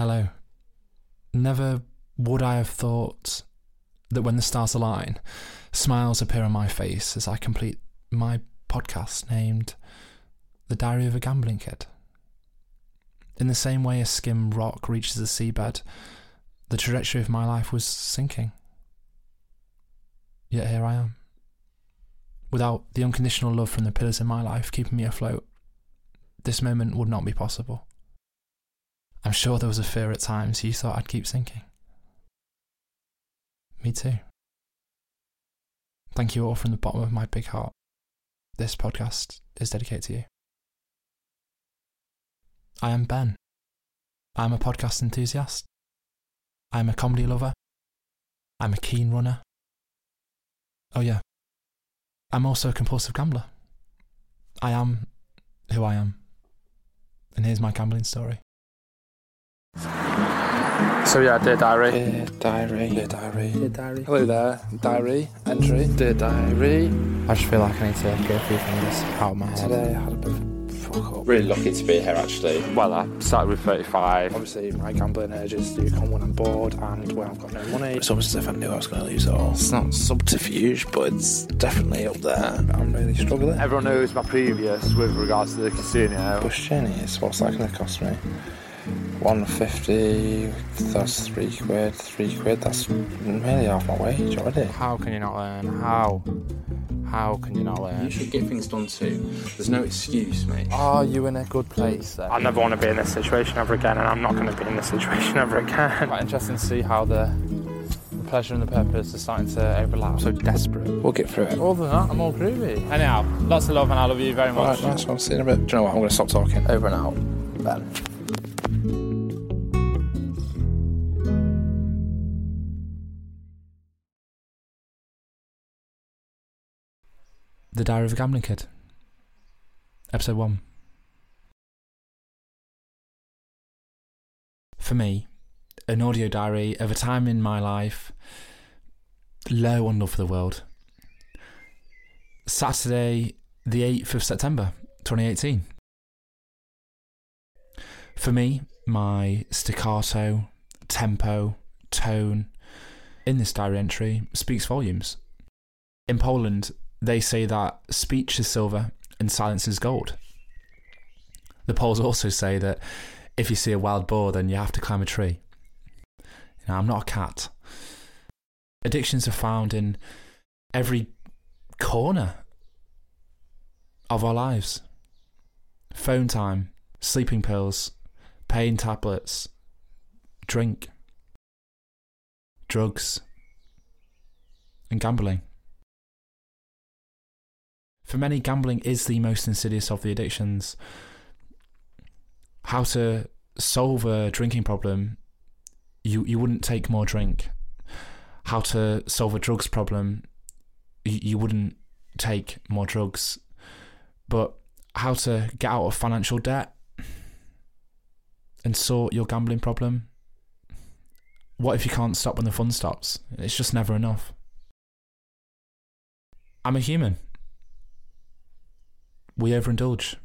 Hello. Never would I have thought that when the stars align, smiles appear on my face as I complete my podcast named The Diary of a Gambling Kid. In the same way a skim rock reaches the seabed, the trajectory of my life was sinking. Yet here I am. Without the unconditional love from the pillars in my life keeping me afloat, this moment would not be possible. I'm sure there was a fear at times you thought I'd keep sinking. Me too. Thank you all from the bottom of my big heart. This podcast is dedicated to you. I am Ben. I am a podcast enthusiast. I am a comedy lover. I'm a keen runner. Oh, yeah. I'm also a compulsive gambler. I am who I am. And here's my gambling story. So yeah, dear diary. Dear diary. Dear diary. Dear diary. Hello there, diary entry. Dear diary. I just feel like I need to go through things out of my head. Today I had a bit of a fuck up. Really lucky to be here, actually. Well, I started with 35. Obviously, my gambling urges do come when I'm bored and when I've got no money. It's almost as if I knew I was going to lose it all. It's not subterfuge, but it's definitely up there. I'm really struggling. Everyone knows my previous with regards to the casino. Bush Jenny's, what's that going to cost me? 150, that's three quid, three quid, that's nearly half my wage already. How can you not learn? How? How can you not learn? You should get things done too. There's no excuse, mate. Are you in a good place then? I never want to be in this situation ever again, and I'm not going to be in this situation ever again. Quite interesting to see how the, the pleasure and the purpose are starting to overlap. So desperate. We'll get through it. Other than that, I'm all groovy. Anyhow, lots of love and I love you very much. Alright, nice one. See you in a bit. Do you know what? I'm going to stop talking. Over and out. Ben. The Diary of a Gambling Kid. Episode 1. For me, an audio diary of a time in my life low on love for the world. Saturday, the 8th of September, 2018. For me, my staccato, tempo, tone in this diary entry speaks volumes. In Poland, they say that speech is silver and silence is gold. The Poles also say that if you see a wild boar, then you have to climb a tree. I'm not a cat. Addictions are found in every corner of our lives phone time, sleeping pills, pain tablets, drink, drugs, and gambling. For many, gambling is the most insidious of the addictions. How to solve a drinking problem, you, you wouldn't take more drink. How to solve a drugs problem, you, you wouldn't take more drugs. But how to get out of financial debt and sort your gambling problem, what if you can't stop when the fun stops? It's just never enough. I'm a human we overindulge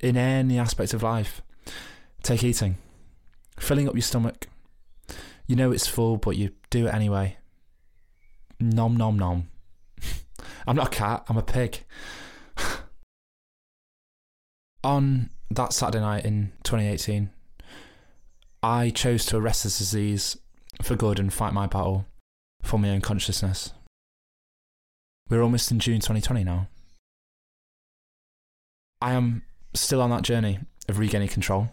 in any aspect of life. Take eating, filling up your stomach. You know it's full, but you do it anyway. Nom nom nom. I'm not a cat, I'm a pig. On that Saturday night in 2018, I chose to arrest this disease for good and fight my battle for my own consciousness. We're almost in June 2020 now. I am still on that journey of regaining control,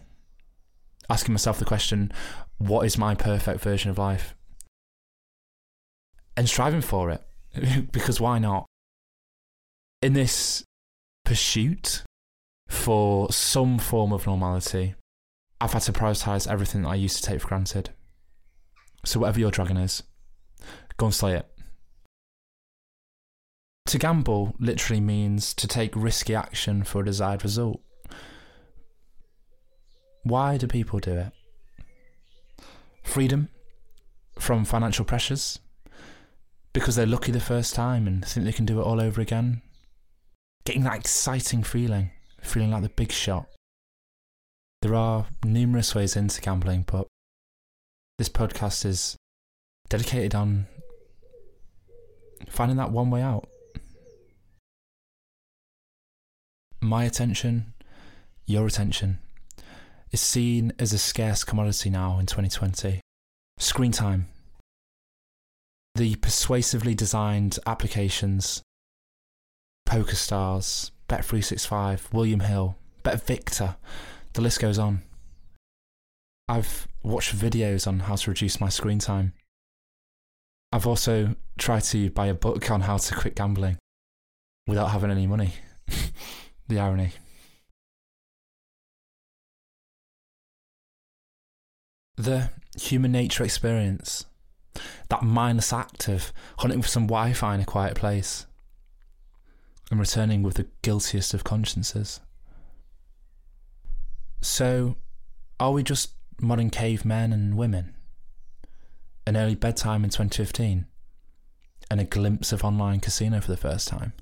asking myself the question what is my perfect version of life? And striving for it, because why not? In this pursuit for some form of normality, I've had to prioritise everything that I used to take for granted. So, whatever your dragon is, go and slay it. To gamble literally means to take risky action for a desired result. Why do people do it? Freedom from financial pressures? Because they're lucky the first time and think they can do it all over again? Getting that exciting feeling, feeling like the big shot. There are numerous ways into gambling, but This podcast is dedicated on finding that one way out. My attention, your attention, is seen as a scarce commodity now in 2020. Screen time. The persuasively designed applications, PokerStars, Bet365, William Hill, BetVictor, the list goes on. I've watched videos on how to reduce my screen time. I've also tried to buy a book on how to quit gambling without having any money. the irony. The human nature experience, that mindless act of hunting for some Wi Fi in a quiet place and returning with the guiltiest of consciences. So, are we just modern cavemen and women? An early bedtime in 2015 and a glimpse of online casino for the first time.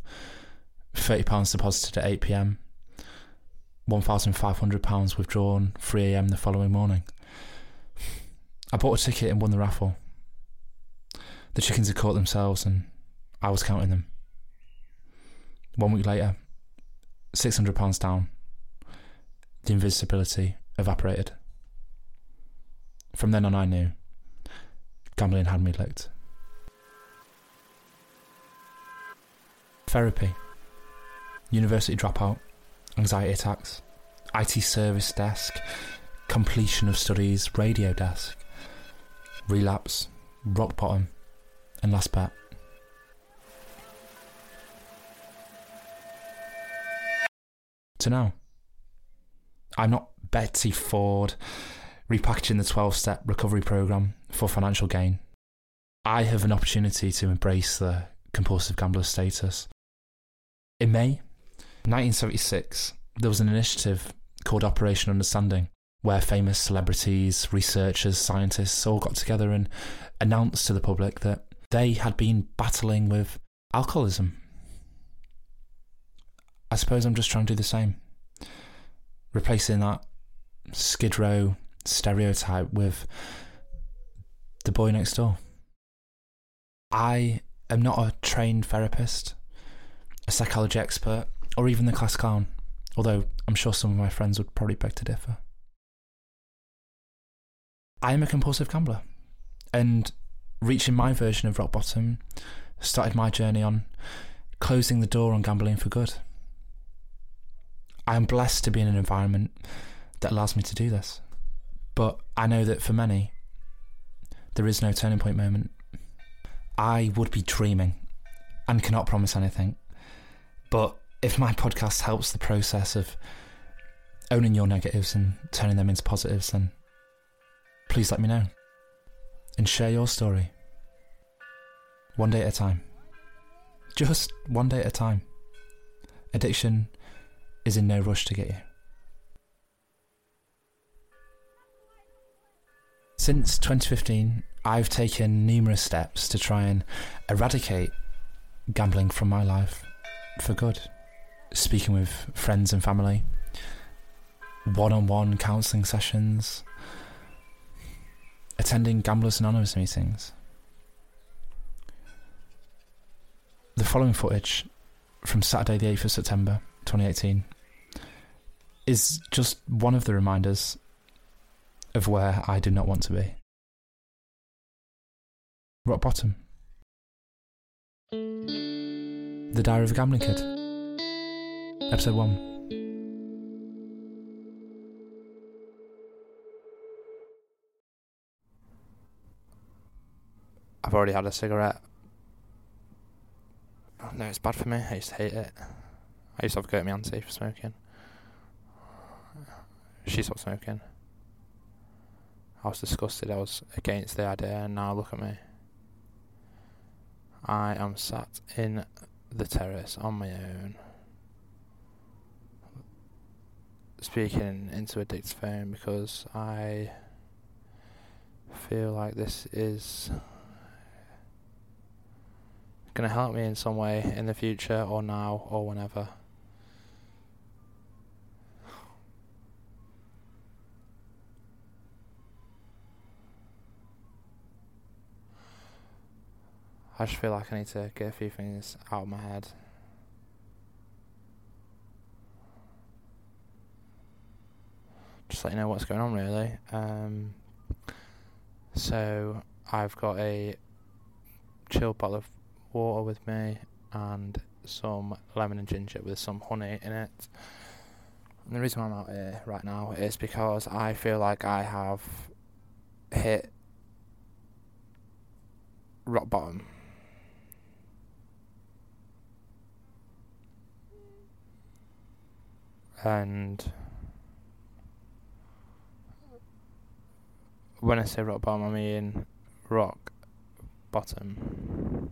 £30 deposited at 8 pm, £1,500 withdrawn 3 am the following morning. I bought a ticket and won the raffle. The chickens had caught themselves and I was counting them. One week later, £600 down. The invisibility evaporated. From then on, I knew gambling had me licked. Therapy, university dropout, anxiety attacks, IT service desk, completion of studies, radio desk, relapse, rock bottom, and last bet. To now. I'm not Betty Ford repackaging the 12 step recovery program for financial gain. I have an opportunity to embrace the compulsive gambler status. In May 1976, there was an initiative called Operation Understanding, where famous celebrities, researchers, scientists all got together and announced to the public that they had been battling with alcoholism. I suppose I'm just trying to do the same. Replacing that skid row stereotype with the boy next door. I am not a trained therapist, a psychology expert, or even the class clown, although I'm sure some of my friends would probably beg to differ. I am a compulsive gambler, and reaching my version of rock bottom started my journey on closing the door on gambling for good. I am blessed to be in an environment that allows me to do this. But I know that for many, there is no turning point moment. I would be dreaming and cannot promise anything. But if my podcast helps the process of owning your negatives and turning them into positives, then please let me know and share your story. One day at a time. Just one day at a time. Addiction is in no rush to get you. Since 2015, I've taken numerous steps to try and eradicate gambling from my life for good. Speaking with friends and family, one on one counselling sessions, attending Gamblers Anonymous meetings. The following footage from Saturday, the 8th of September 2018, is just one of the reminders of where I do not want to be. Rock bottom. The Diary of a Gambling Kid. Episode 1. I've already had a cigarette. Oh, no, it's bad for me. I used to hate it. I used to have go to my auntie for smoking. She stopped smoking. I was disgusted. I was against the idea, and now look at me. I am sat in the terrace on my own, speaking into a dictaphone because I feel like this is going to help me in some way in the future or now or whenever. I just feel like I need to get a few things out of my head. Just let you know what's going on, really. Um, so I've got a chilled bottle of water with me and some lemon and ginger with some honey in it. And the reason I'm out here right now is because I feel like I have hit rock bottom. And when I say rock bottom, I mean rock bottom.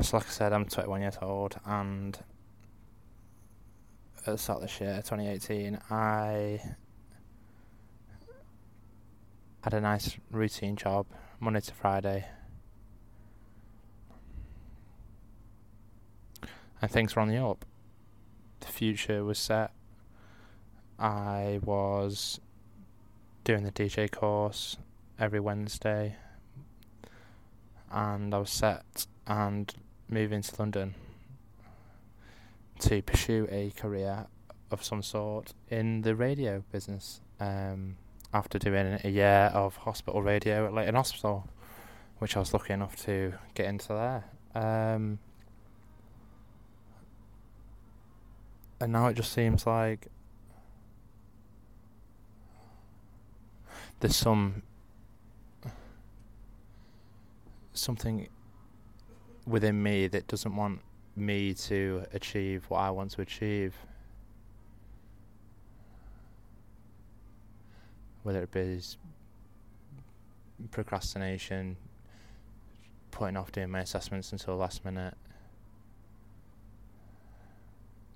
So, like I said, I'm 21 years old, and at the start of this year, 2018, I had a nice routine job, Monday to Friday. And things were on the up. The future was set. I was doing the DJ course every Wednesday, and I was set and moving to London to pursue a career of some sort in the radio business. Um, after doing a year of hospital radio at Leighton Hospital, which I was lucky enough to get into there. Um, and now it just seems like there's some something within me that doesn't want me to achieve what I want to achieve. Whether it be procrastination, putting off doing my assessments until last minute,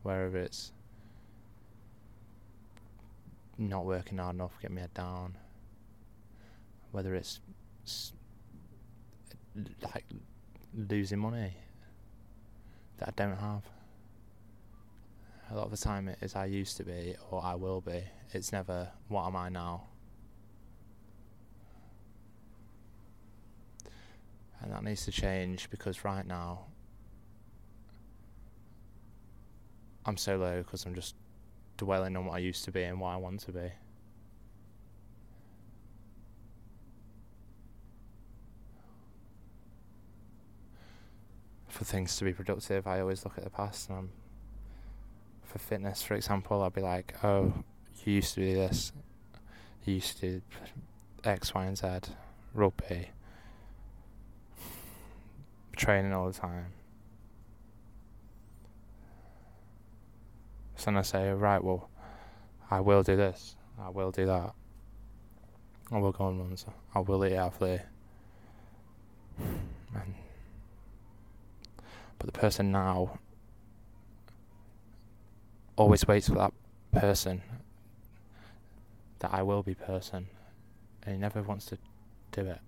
wherever it's not working hard enough, get me head down, whether it's like losing money that I don't have. A lot of the time it is I used to be or I will be. It's never what am I now. And that needs to change because right now I'm so low because I'm just dwelling on what I used to be and what I want to be. for things to be productive, I always look at the past. And I'm, for fitness, for example, I'll be like, "Oh, you used to do this. You used to do X, Y, and Z, rugby, training all the time." So then I say, "Right, well, I will do this. I will do that. I will go on runs. I will eat healthily." And but the person now always waits for that person, that I will be person, and he never wants to do it.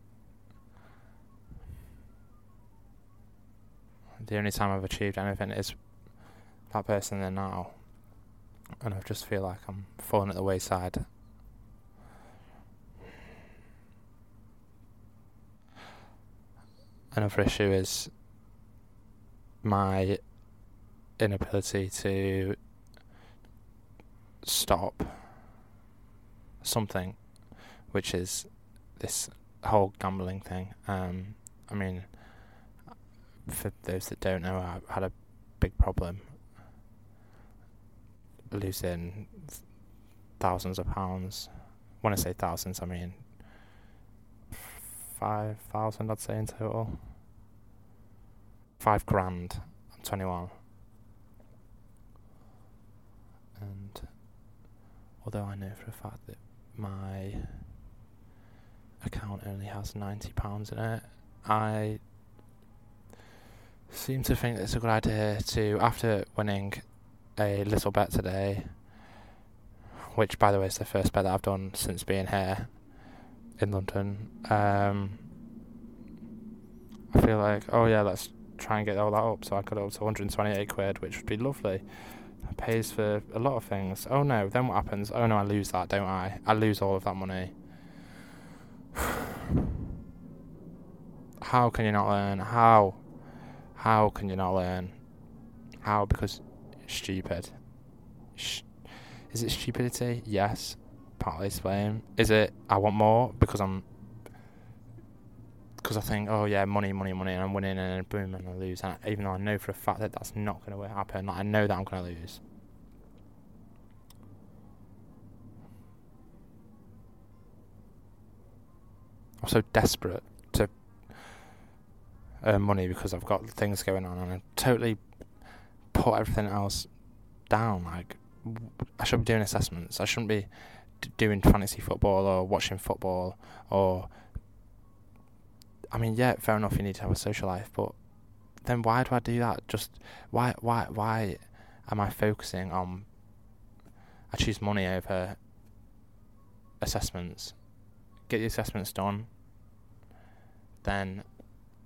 The only time I've achieved anything is that person there now, and I just feel like I'm falling at the wayside. Another issue is my inability to stop something, which is this whole gambling thing. Um, I mean, for those that don't know, I had a big problem losing thousands of pounds. When I say thousands, I mean five thousand, I'd say in total five grand. I'm 21. And although I know for a fact that my account only has £90 in it, I seem to think it's a good idea to, after winning a little bet today, which by the way is the first bet that I've done since being here in London, um, I feel like, oh yeah, let's try and get all that up so I could up to 128 quid, which would be lovely. It pays for a lot of things. Oh no, then what happens? Oh no, I lose that, don't I? I lose all of that money. How can you not learn? How? How can you not learn? How? Because stupid. Sh- is it stupidity? Yes. Partly to blame. Is it I want more because I'm because I think, oh yeah, money, money, money, and I'm winning, and then boom, and I lose. And I, even though I know for a fact that that's not going to happen, like I know that I'm going to lose. I'm so desperate to earn money because I've got things going on, and I'm totally put everything else down. Like I should be doing assessments. I shouldn't be d- doing fantasy football or watching football or. I mean, yeah, fair enough. You need to have a social life, but then why do I do that? Just why, why, why am I focusing on? I choose money over assessments. Get the assessments done. Then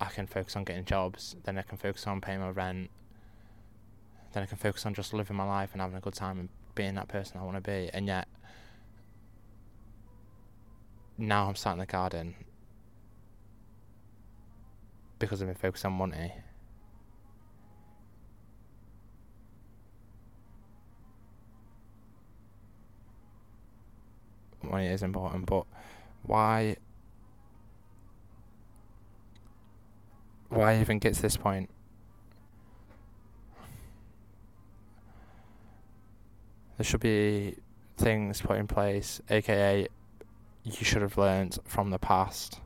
I can focus on getting jobs. Then I can focus on paying my rent. Then I can focus on just living my life and having a good time and being that person I want to be. And yet, now I'm sat in the garden because I've been focused on money. Money is important, but why? Why even get to this point? There should be things put in place, aka, you should have learned from the past.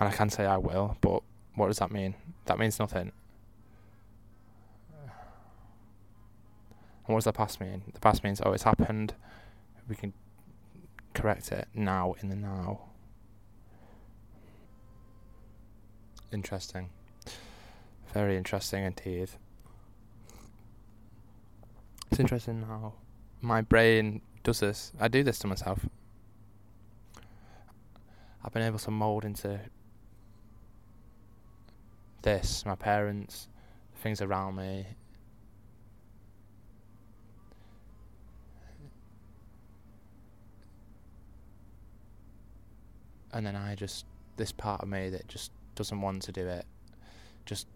And I can say I will, but what does that mean? That means nothing. And what does the past mean? The past means, oh, it's happened. We can correct it now, in the now. Interesting. Very interesting indeed. It's interesting how my brain does this. I do this to myself. I've been able to mould into this, my parents, things around me. And then I just, this part of me that just doesn't want to do it, just,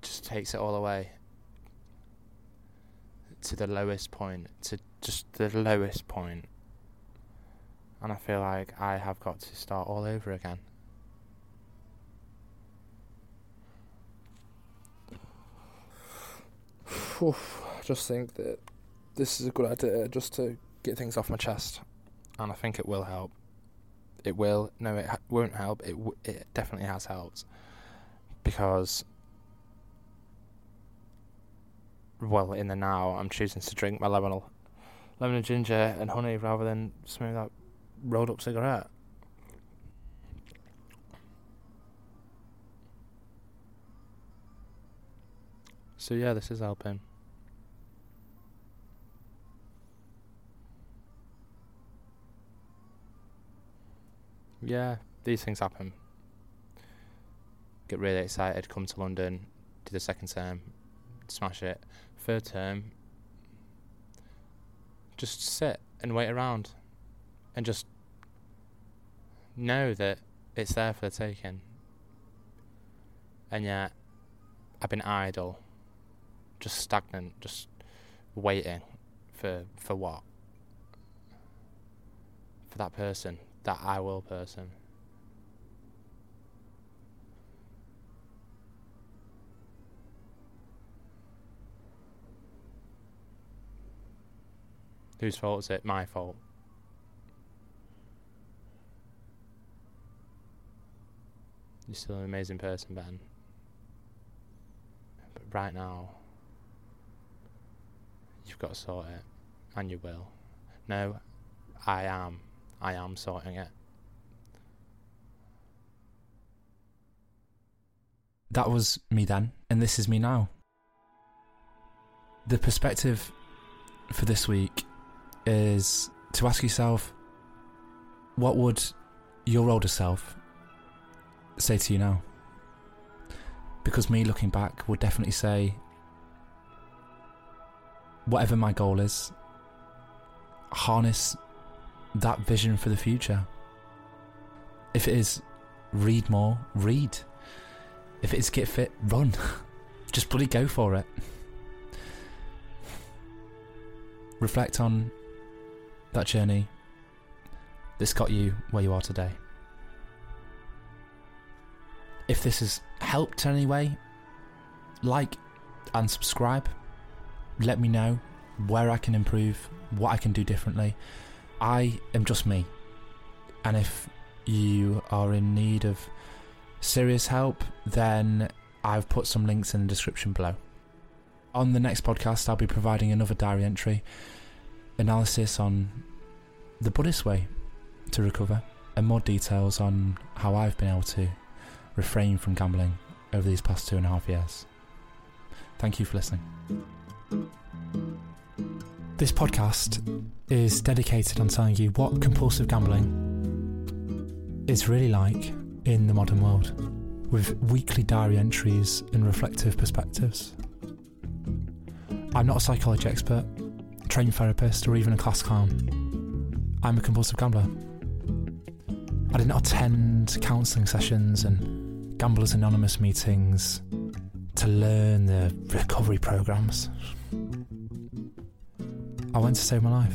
just takes it all away to the lowest point, to just the lowest point. And I feel like I have got to start all over again. I just think that this is a good idea just to get things off my chest, and I think it will help. It will. No, it ha- won't help. It w- it definitely has helped because, well, in the now, I'm choosing to drink my lemon, lemon and ginger and honey rather than smoke that rolled up cigarette. So yeah, this is helping. Yeah, these things happen. Get really excited, come to London, do the second term, smash it. Third term, just sit and wait around and just know that it's there for the taking. And yet, I've been idle, just stagnant, just waiting for for what? For that person, that I will person. Whose fault is it? My fault. You're still an amazing person, Ben. But right now, you've got to sort it. And you will. No, I am. I am sorting it. That was me then, and this is me now. The perspective for this week is to ask yourself what would your older self say to you now? Because me looking back would definitely say, whatever my goal is, harness that vision for the future. If it is read more, read. If it is get fit, run. Just bloody go for it. Reflect on that journey that's got you where you are today. If this has helped in any way, like and subscribe. Let me know where I can improve, what I can do differently. I am just me. And if you are in need of serious help, then I've put some links in the description below. On the next podcast, I'll be providing another diary entry analysis on the Buddhist way to recover and more details on how I've been able to refrain from gambling over these past two and a half years. Thank you for listening. This podcast is dedicated on telling you what compulsive gambling is really like in the modern world, with weekly diary entries and reflective perspectives. I'm not a psychology expert, a trained therapist, or even a class clown. I'm a compulsive gambler. I did not attend counselling sessions and Gamblers Anonymous meetings to learn the recovery programs. I went to save my life.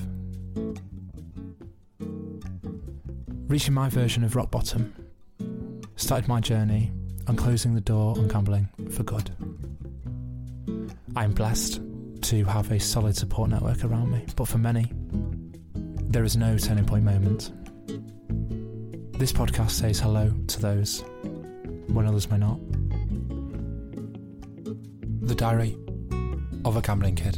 Reaching my version of rock bottom started my journey on closing the door on gambling for good. I am blessed to have a solid support network around me, but for many, there is no turning point moment. This podcast says hello to those when others may not. The Diary of a Gambling Kid.